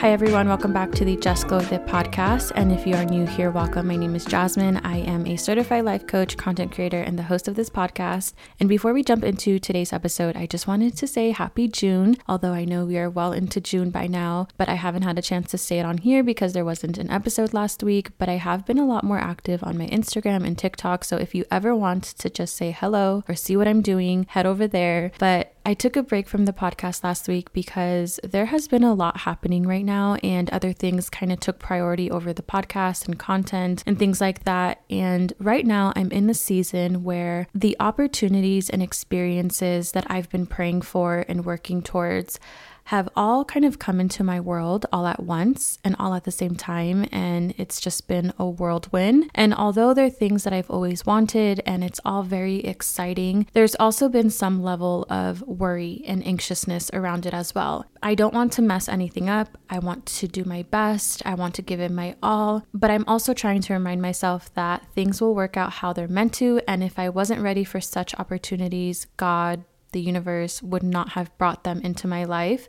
Hi, everyone. Welcome back to the Just Glow With It podcast. And if you are new here, welcome. My name is Jasmine. I am a certified life coach, content creator, and the host of this podcast. And before we jump into today's episode, I just wanted to say happy June, although I know we are well into June by now, but I haven't had a chance to say it on here because there wasn't an episode last week. But I have been a lot more active on my Instagram and TikTok. So if you ever want to just say hello or see what I'm doing, head over there. But I took a break from the podcast last week because there has been a lot happening right now, and other things kind of took priority over the podcast and content and things like that. And right now, I'm in the season where the opportunities and experiences that I've been praying for and working towards have all kind of come into my world all at once and all at the same time. And it's just been a whirlwind. And although they're things that I've always wanted and it's all very exciting, there's also been some level of worry and anxiousness around it as well. I don't want to mess anything up. I want to do my best. I want to give it my all. But I'm also trying to remind myself that things will work out how they're meant to. And if I wasn't ready for such opportunities, God, the universe would not have brought them into my life.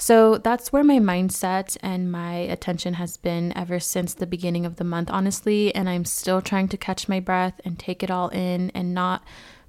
So that's where my mindset and my attention has been ever since the beginning of the month, honestly. And I'm still trying to catch my breath and take it all in and not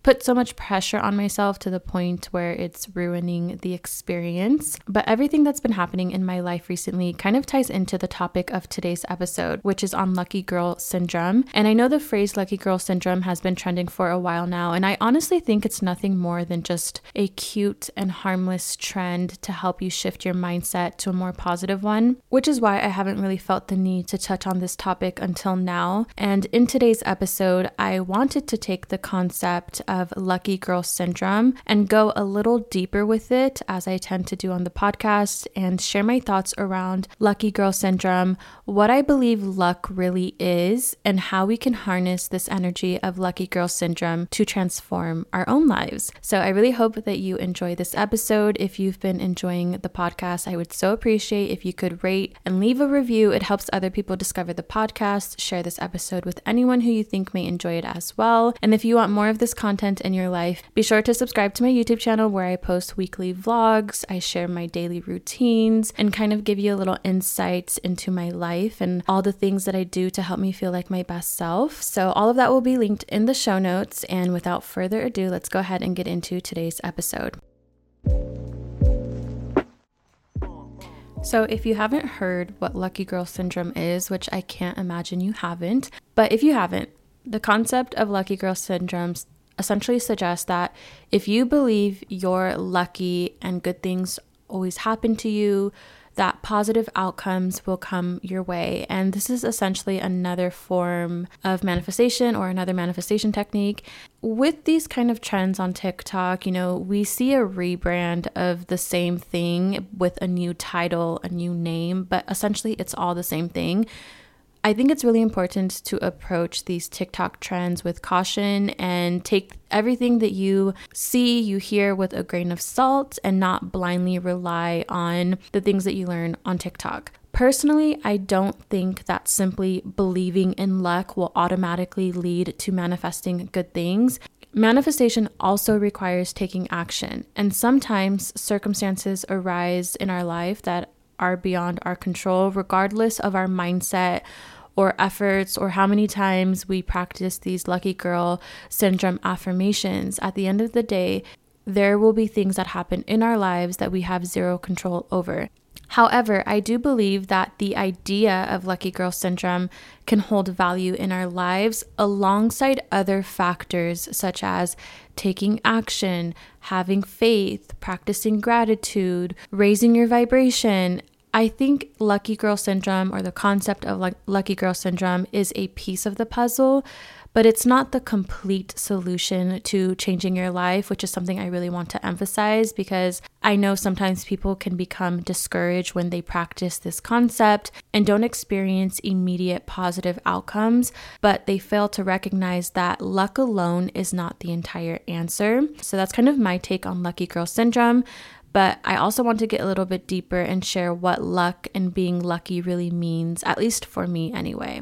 put so much pressure on myself to the point where it's ruining the experience. But everything that's been happening in my life recently kind of ties into the topic of today's episode, which is on lucky girl syndrome. And I know the phrase lucky girl syndrome has been trending for a while now, and I honestly think it's nothing more than just a cute and harmless trend to help you shift your mindset to a more positive one, which is why I haven't really felt the need to touch on this topic until now. And in today's episode, I wanted to take the concept of lucky girl syndrome and go a little deeper with it, as I tend to do on the podcast, and share my thoughts around lucky girl syndrome, what I believe luck really is, and how we can harness this energy of lucky girl syndrome to transform our own lives. So I really hope that you enjoy this episode. If you've been enjoying the podcast, I would so appreciate if you could rate and leave a review. It helps other people discover the podcast. Share this episode with anyone who you think may enjoy it as well. And if you want more of this content, content in your life, be sure to subscribe to my YouTube channel where I post weekly vlogs, I share my daily routines, and kind of give you a little insights into my life and all the things that I do to help me feel like my best self. So, all of that will be linked in the show notes. And without further ado, let's go ahead and get into today's episode. So, if you haven't heard what Lucky Girl Syndrome is, which I can't imagine you haven't, but if you haven't, the concept of Lucky Girl Syndrome essentially suggests that if you believe you're lucky and good things always happen to you, that positive outcomes will come your way. And this is essentially another form of manifestation or another manifestation technique. With these kind of trends on TikTok, you know, we see a rebrand of the same thing with a new title, a new name, but essentially it's all the same thing. I think it's really important to approach these TikTok trends with caution and take everything that you see, you hear with a grain of salt and not blindly rely on the things that you learn on TikTok. Personally, I don't think that simply believing in luck will automatically lead to manifesting good things. Manifestation also requires taking action, and sometimes circumstances arise in our life that are beyond our control, regardless of our mindset or efforts or how many times we practice these lucky girl syndrome affirmations. At the end of the day, there will be things that happen in our lives that we have zero control over. However, I do believe that the idea of lucky girl syndrome can hold value in our lives alongside other factors such as taking action, having faith, practicing gratitude, raising your vibration, I think lucky girl syndrome or the concept of lucky girl syndrome is a piece of the puzzle, but it's not the complete solution to changing your life, which is something I really want to emphasize because I know sometimes people can become discouraged when they practice this concept and don't experience immediate positive outcomes, but they fail to recognize that luck alone is not the entire answer. So that's kind of my take on lucky girl syndrome. But I also want to get a little bit deeper and share what luck and being lucky really means, at least for me anyway.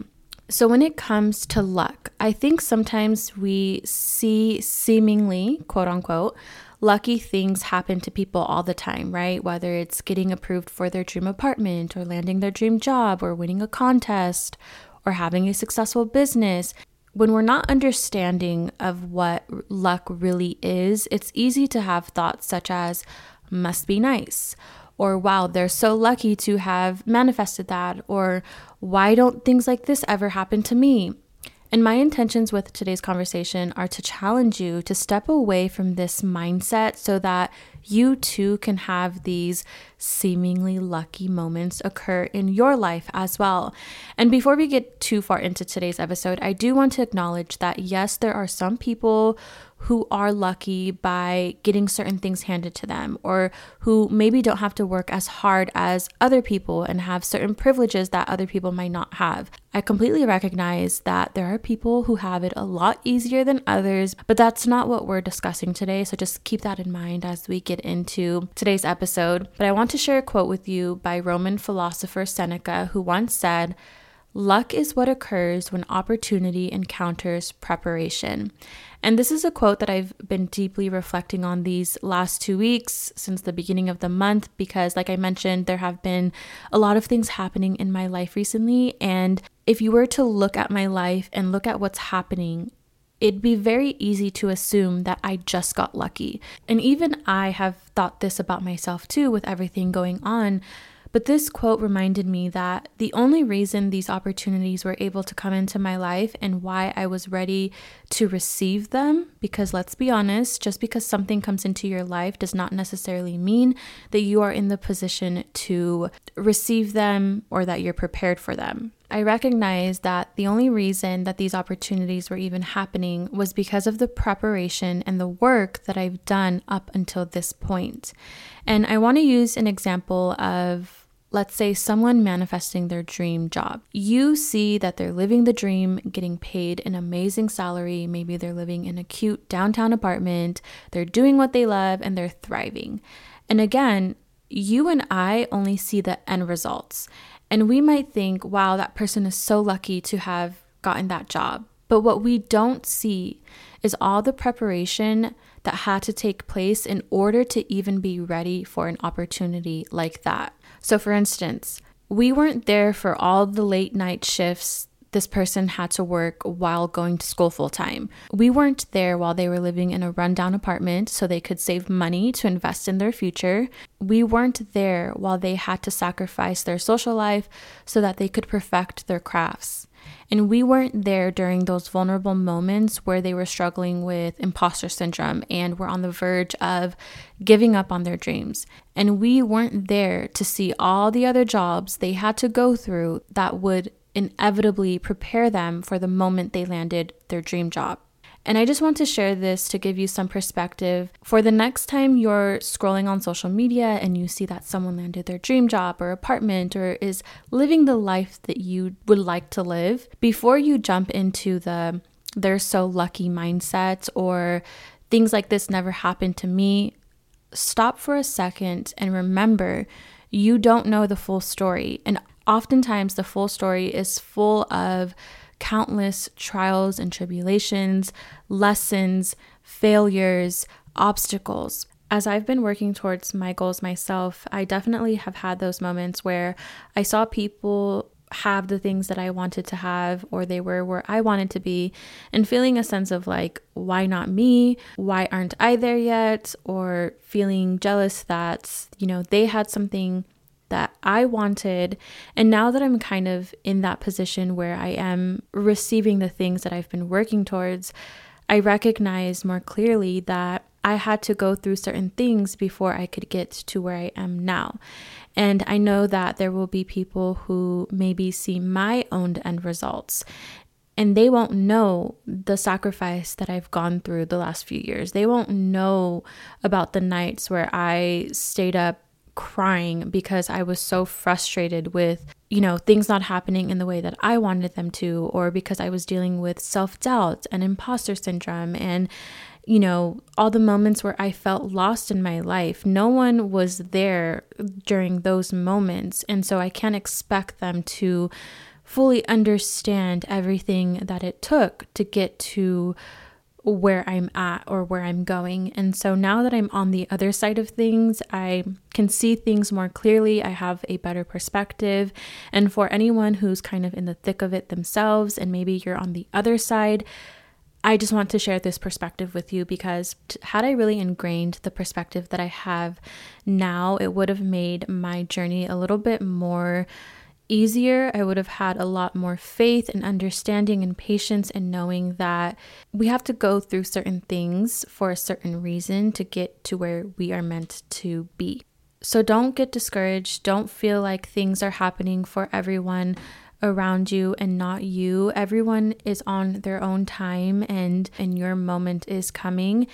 So, when it comes to luck, I think sometimes we see seemingly, quote unquote, lucky things happen to people all the time, right? Whether it's getting approved for their dream apartment or landing their dream job or winning a contest or having a successful business. When we're not understanding of what luck really is, it's easy to have thoughts such as, must be nice, or wow, they're so lucky to have manifested that, or why don't things like this ever happen to me? And my intentions with today's conversation are to challenge you to step away from this mindset so that you too can have these seemingly lucky moments occur in your life as well. And before we get too far into today's episode, I do want to acknowledge that yes, there are some people who are lucky by getting certain things handed to them, or who maybe don't have to work as hard as other people and have certain privileges that other people might not have. I completely recognize that there are people who have it a lot easier than others, but that's not what we're discussing today. So just keep that in mind as we get into today's episode. But I want to share a quote with you by Roman philosopher Seneca, who once said, Luck is what occurs when opportunity encounters preparation. And this is a quote that I've been deeply reflecting on these last two weeks since the beginning of the month because, like I mentioned, there have been a lot of things happening in my life recently. And if you were to look at my life and look at what's happening, it'd be very easy to assume that I just got lucky. And even I have thought this about myself too with everything going on. But this quote reminded me that the only reason these opportunities were able to come into my life and why I was ready to receive them, because let's be honest, just because something comes into your life does not necessarily mean that you are in the position to receive them or that you're prepared for them. I recognize that the only reason that these opportunities were even happening was because of the preparation and the work that I've done up until this point. And I want to use an example of let's say someone manifesting their dream job. You see that they're living the dream, getting paid an amazing salary. Maybe they're living in a cute downtown apartment, they're doing what they love, and they're thriving. And again, you and I only see the end results. And we might think, wow, that person is so lucky to have gotten that job. But what we don't see is all the preparation that had to take place in order to even be ready for an opportunity like that. So, for instance, we weren't there for all the late night shifts this person had to work while going to school full time. We weren't there while they were living in a rundown apartment so they could save money to invest in their future. We weren't there while they had to sacrifice their social life so that they could perfect their crafts. And we weren't there during those vulnerable moments where they were struggling with imposter syndrome and were on the verge of giving up on their dreams. And we weren't there to see all the other jobs they had to go through that would inevitably prepare them for the moment they landed their dream job. And I just want to share this to give you some perspective for the next time you're scrolling on social media and you see that someone landed their dream job or apartment or is living the life that you would like to live. Before you jump into the they're so lucky mindset or things like this never happened to me, stop for a second and remember you don't know the full story. And oftentimes, the full story is full of countless trials and tribulations, lessons, failures, obstacles. As I've been working towards my goals myself, I definitely have had those moments where I saw people have the things that I wanted to have or they were where I wanted to be and feeling a sense of like why not me why aren't I there yet or feeling jealous that you know they had something that I wanted. And now that I'm kind of in that position where I am receiving the things that I've been working towards, I recognize more clearly that I had to go through certain things before I could get to where I am now. And I know that there will be people who maybe see my own end results and they won't know the sacrifice that I've gone through the last few years. They won't know about the nights where I stayed up crying because I was so frustrated with, you know, things not happening in the way that I wanted them to, or because I was dealing with self doubt and imposter syndrome and, you know, all the moments where I felt lost in my life. No one was there during those moments. And so I can't expect them to fully understand everything that it took to get to where I'm at or where I'm going. And so now that I'm on the other side of things, I can see things more clearly. I have a better perspective. And for anyone who's kind of in the thick of it themselves, and maybe you're on the other side, I just want to share this perspective with you because had I really ingrained the perspective that I have now, it would have made my journey a little bit more easier. I would have had a lot more faith and understanding and patience and knowing that we have to go through certain things for a certain reason to get to where we are meant to be. So don't get discouraged. Don't feel like things are happening for everyone around you and not you. Everyone is on their own time and and your moment is coming.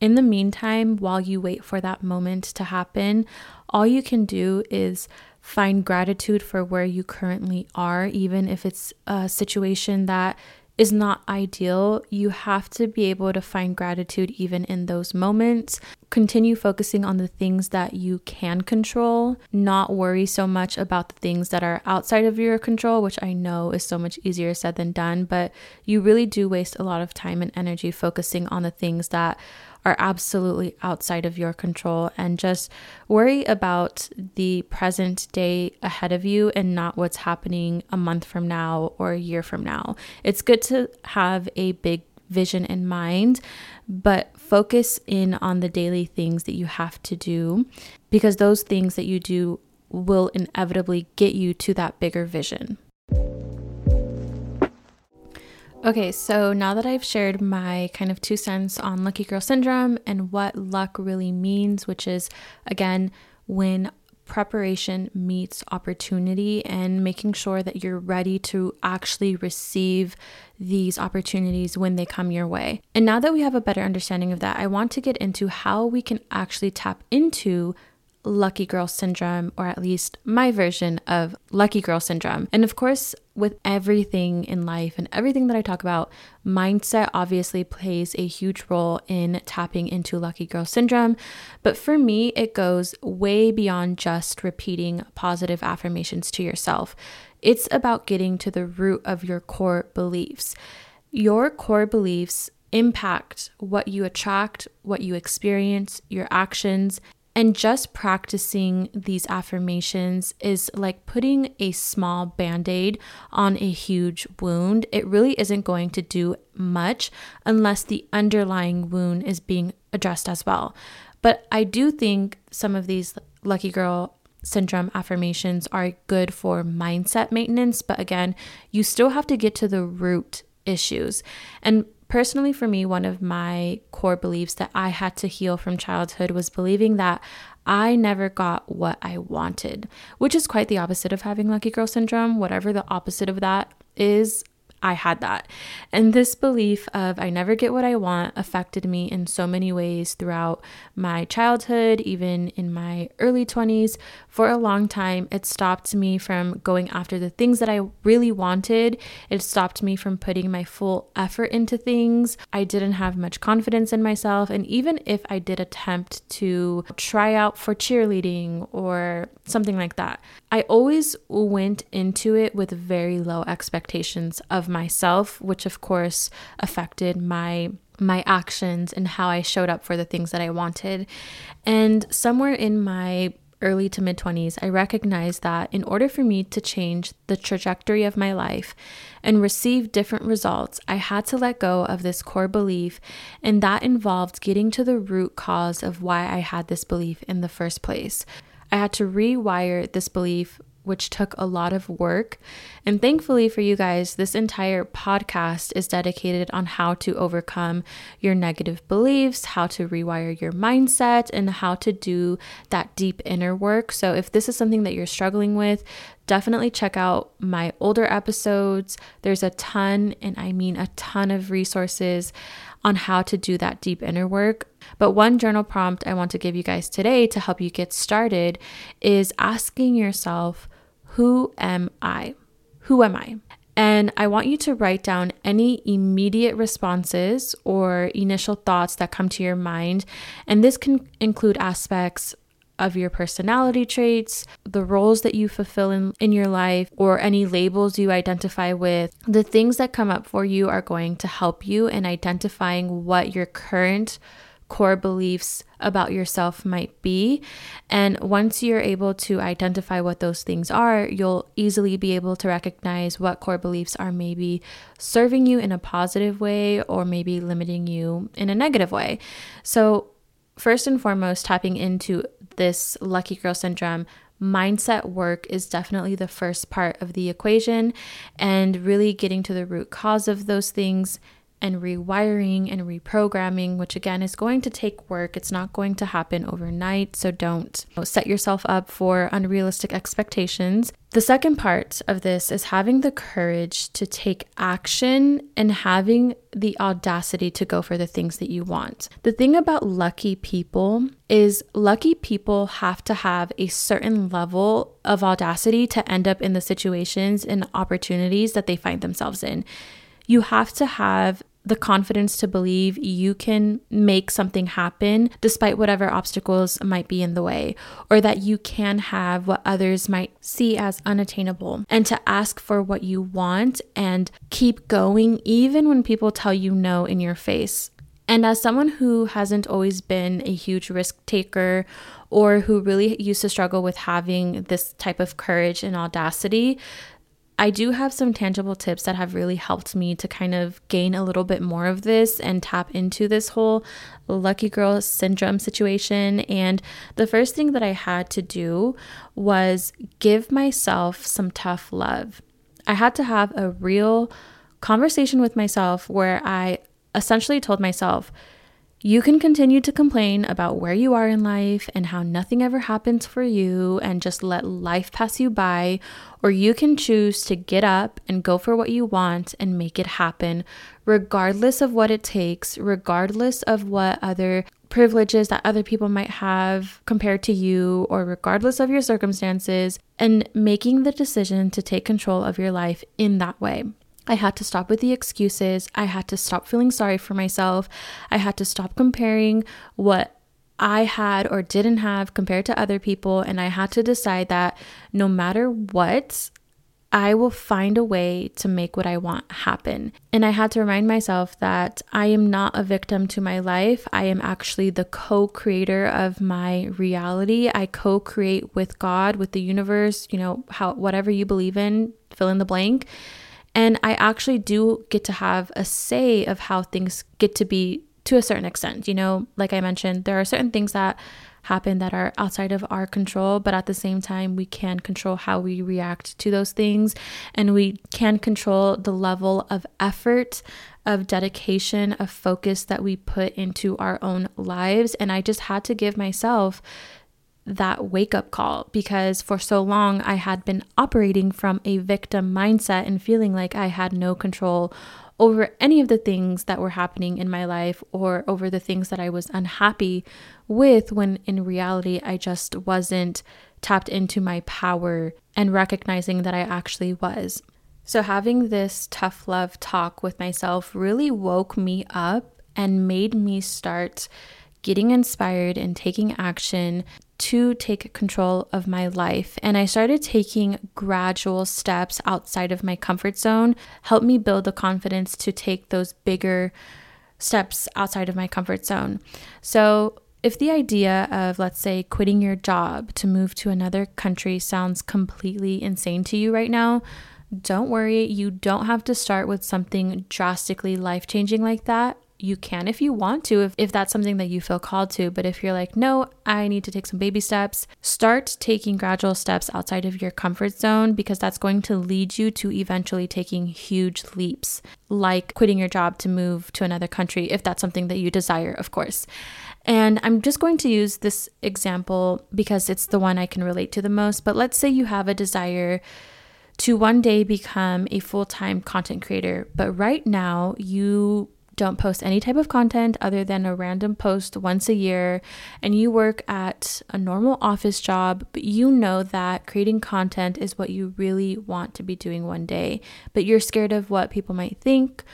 In the meantime, while you wait for that moment to happen, all you can do is find gratitude for where you currently are, even if it's a situation that is not ideal. You have to be able to find gratitude even in those moments. Continue focusing on the things that you can control, not worry so much about the things that are outside of your control, which I know is so much easier said than done. But you really do waste a lot of time and energy focusing on the things that are absolutely outside of your control and just worry about the present day ahead of you and not what's happening a month from now or a year from now. It's good to have a big vision in mind, but focus in on the daily things that you have to do because those things that you do will inevitably get you to that bigger vision. Okay, so now that I've shared my kind of two cents on lucky girl syndrome and what luck really means, which is again, when preparation meets opportunity and making sure that you're ready to actually receive these opportunities when they come your way. And now that we have a better understanding of that, I want to get into how we can actually tap into lucky girl syndrome, or at least my version of lucky girl syndrome. And of course, with everything in life and everything that I talk about, mindset obviously plays a huge role in tapping into lucky girl syndrome. But for me, it goes way beyond just repeating positive affirmations to yourself. It's about getting to the root of your core beliefs. Your core beliefs impact what you attract, what you experience, your actions, and just practicing these affirmations is like putting a small band aid on a huge wound. It really isn't going to do much unless the underlying wound is being addressed as well. But I do think some of these lucky girl syndrome affirmations are good for mindset maintenance. But again, you still have to get to the root issues. And Personally, for me, one of my core beliefs that I had to heal from childhood was believing that I never got what I wanted, which is quite the opposite of having lucky girl syndrome. Whatever the opposite of that is, I had that. And this belief of I never get what I want affected me in so many ways throughout my childhood, even in my early 20s. For a long time, it stopped me from going after the things that I really wanted. It stopped me from putting my full effort into things. I didn't have much confidence in myself. And even if I did attempt to try out for cheerleading or something like that, I always went into it with very low expectations of myself, which of course affected my my actions and how I showed up for the things that I wanted. And somewhere in my early to mid 20s, I recognized that in order for me to change the trajectory of my life and receive different results, I had to let go of this core belief, and that involved getting to the root cause of why I had this belief in the first place. I had to rewire this belief which took a lot of work. And thankfully for you guys, this entire podcast is dedicated on how to overcome your negative beliefs, how to rewire your mindset, and how to do that deep inner work. So if this is something that you're struggling with, definitely check out my older episodes. There's a ton, and I mean a ton of resources on how to do that deep inner work. But one journal prompt I want to give you guys today to help you get started is asking yourself, Who am I? Who am I? And I want you to write down any immediate responses or initial thoughts that come to your mind. And this can include aspects of your personality traits, the roles that you fulfill in, in your life, or any labels you identify with, the things that come up for you are going to help you in identifying what your current core beliefs about yourself might be. And once you're able to identify what those things are, you'll easily be able to recognize what core beliefs are maybe serving you in a positive way or maybe limiting you in a negative way. So, first and foremost, tapping into this lucky girl syndrome mindset work is definitely the first part of the equation and really getting to the root cause of those things and rewiring and reprogramming, which again is going to take work. It's not going to happen overnight. So don't set yourself up for unrealistic expectations. The second part of this is having the courage to take action and having the audacity to go for the things that you want. The thing about lucky people is lucky people have to have a certain level of audacity to end up in the situations and opportunities that they find themselves in you have to have the confidence to believe you can make something happen despite whatever obstacles might be in the way, or that you can have what others might see as unattainable, and to ask for what you want and keep going even when people tell you no in your face. And as someone who hasn't always been a huge risk taker or who really used to struggle with having this type of courage and audacity, I do have some tangible tips that have really helped me to kind of gain a little bit more of this and tap into this whole lucky girl syndrome situation. And the first thing that I had to do was give myself some tough love. I had to have a real conversation with myself where I essentially told myself, you can continue to complain about where you are in life and how nothing ever happens for you and just let life pass you by, or you can choose to get up and go for what you want and make it happen, regardless of what it takes, regardless of what other privileges that other people might have compared to you, or regardless of your circumstances, and making the decision to take control of your life in that way. I had to stop with the excuses. I had to stop feeling sorry for myself. I had to stop comparing what I had or didn't have compared to other people. And I had to decide that no matter what, I will find a way to make what I want happen. And I had to remind myself that I am not a victim to my life. I am actually the co creator of my reality. I co create with God, with the universe, you know, how whatever you believe in, fill in the blank. And I actually do get to have a say of how things get to be to a certain extent. You know, like I mentioned, there are certain things that happen that are outside of our control, but at the same time, we can control how we react to those things and we can control the level of effort, of dedication, of focus that we put into our own lives. And I just had to give myself that wake up call because for so long I had been operating from a victim mindset and feeling like I had no control over any of the things that were happening in my life or over the things that I was unhappy with when in reality I just wasn't tapped into my power and recognizing that I actually was. So, having this tough love talk with myself really woke me up and made me start getting inspired and taking action to take control of my life. And I started taking gradual steps outside of my comfort zone, helped me build the confidence to take those bigger steps outside of my comfort zone. So, if the idea of, let's say, quitting your job to move to another country sounds completely insane to you right now, don't worry. You don't have to start with something drastically life changing like that you can if you want to, if, if that's something that you feel called to. But if you're like, no, I need to take some baby steps, start taking gradual steps outside of your comfort zone because that's going to lead you to eventually taking huge leaps, like quitting your job to move to another country, if that's something that you desire, of course. And I'm just going to use this example because it's the one I can relate to the most. But let's say you have a desire to one day become a full time content creator, but right now you don't post any type of content other than a random post once a year, and you work at a normal office job, but you know that creating content is what you really want to be doing one day, but you're scared of what people might think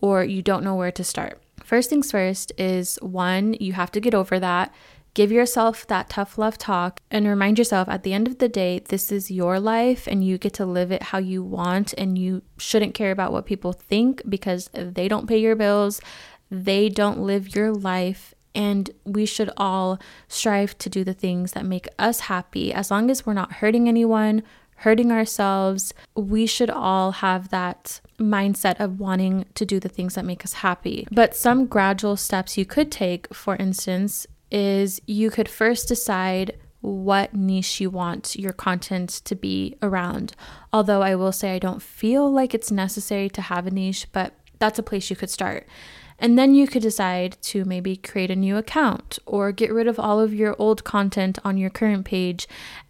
or you don't know where to start. First things first is one, you have to get over that. Give yourself that tough love talk and remind yourself at the end of the day, this is your life and you get to live it how you want. And you shouldn't care about what people think because they don't pay your bills, they don't live your life. And we should all strive to do the things that make us happy as long as we're not hurting anyone, hurting ourselves. We should all have that mindset of wanting to do the things that make us happy. But some gradual steps you could take, for instance, is you could first decide what niche you want your content to be around. Although I will say I don't feel like it's necessary to have a niche, but that's a place you could start. And then you could decide to maybe create a new account or get rid of all of your old content on your current page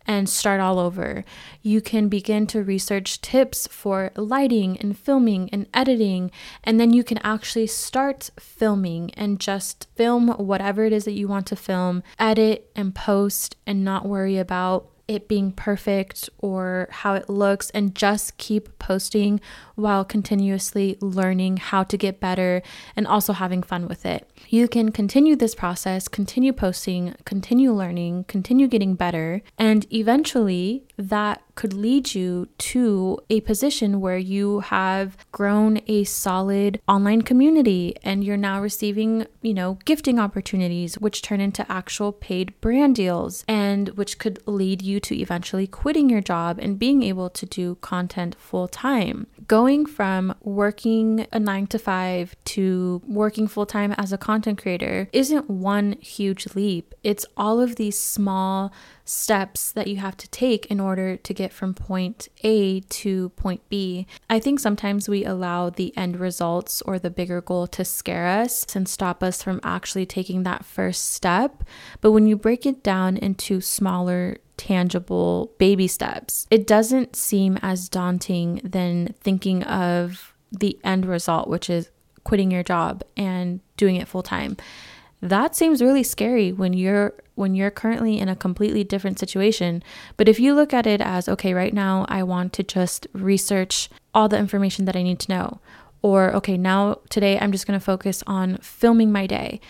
and start all over. You can begin to research tips for lighting and filming and editing, and then you can actually start filming and just film whatever it is that you want to film, edit and post, and not worry about it being perfect or how it looks and just keep posting while continuously learning how to get better and also having fun with it. You can continue this process, continue posting, continue learning, continue getting better, and eventually that could lead you to a position where you have grown a solid online community and you're now receiving, you know, gifting opportunities, which turn into actual paid brand deals and which could lead you to eventually quitting your job and being able to do content full time. Going from working a nine to five to working full time as a content creator isn't one huge leap, it's all of these small steps that you have to take in order to get from point A to point B. I think sometimes we allow the end results or the bigger goal to scare us and stop us from actually taking that first step. But when you break it down into smaller, tangible baby steps, it doesn't seem as daunting than thinking of the end result, which is quitting your job and doing it full time that seems really scary when you're when you're currently in a completely different situation but if you look at it as okay right now i want to just research all the information that i need to know or okay now today i'm just going to focus on filming my day.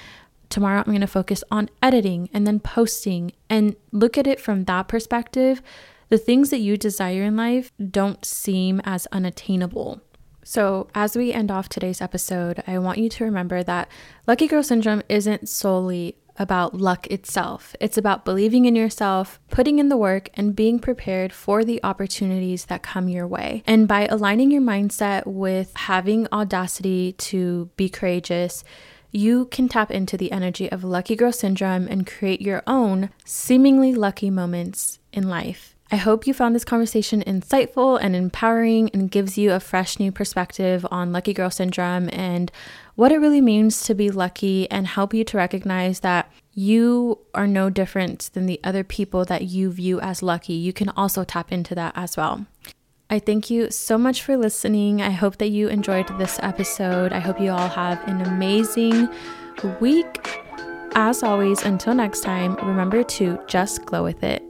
Tomorrow i'm going to focus on editing and then posting. And look at it from that perspective the things that you desire in life don't seem as unattainable. So, as we end off today's episode, I want you to remember that Lucky Girl Syndrome isn't solely about luck itself. It's about believing in yourself, putting in the work, and being prepared for the opportunities that come your way. And by aligning your mindset with having audacity to be courageous, you can tap into the energy of Lucky Girl Syndrome and create your own seemingly lucky moments in life. I hope you found this conversation insightful and empowering and gives you a fresh new perspective on Lucky Girl Syndrome and what it really means to be lucky and help you to recognize that you are no different than the other people that you view as lucky. You can also tap into that as well. I thank you so much for listening. I hope that you enjoyed this episode. I hope you all have an amazing week. As always, until next time, remember to just glow with it.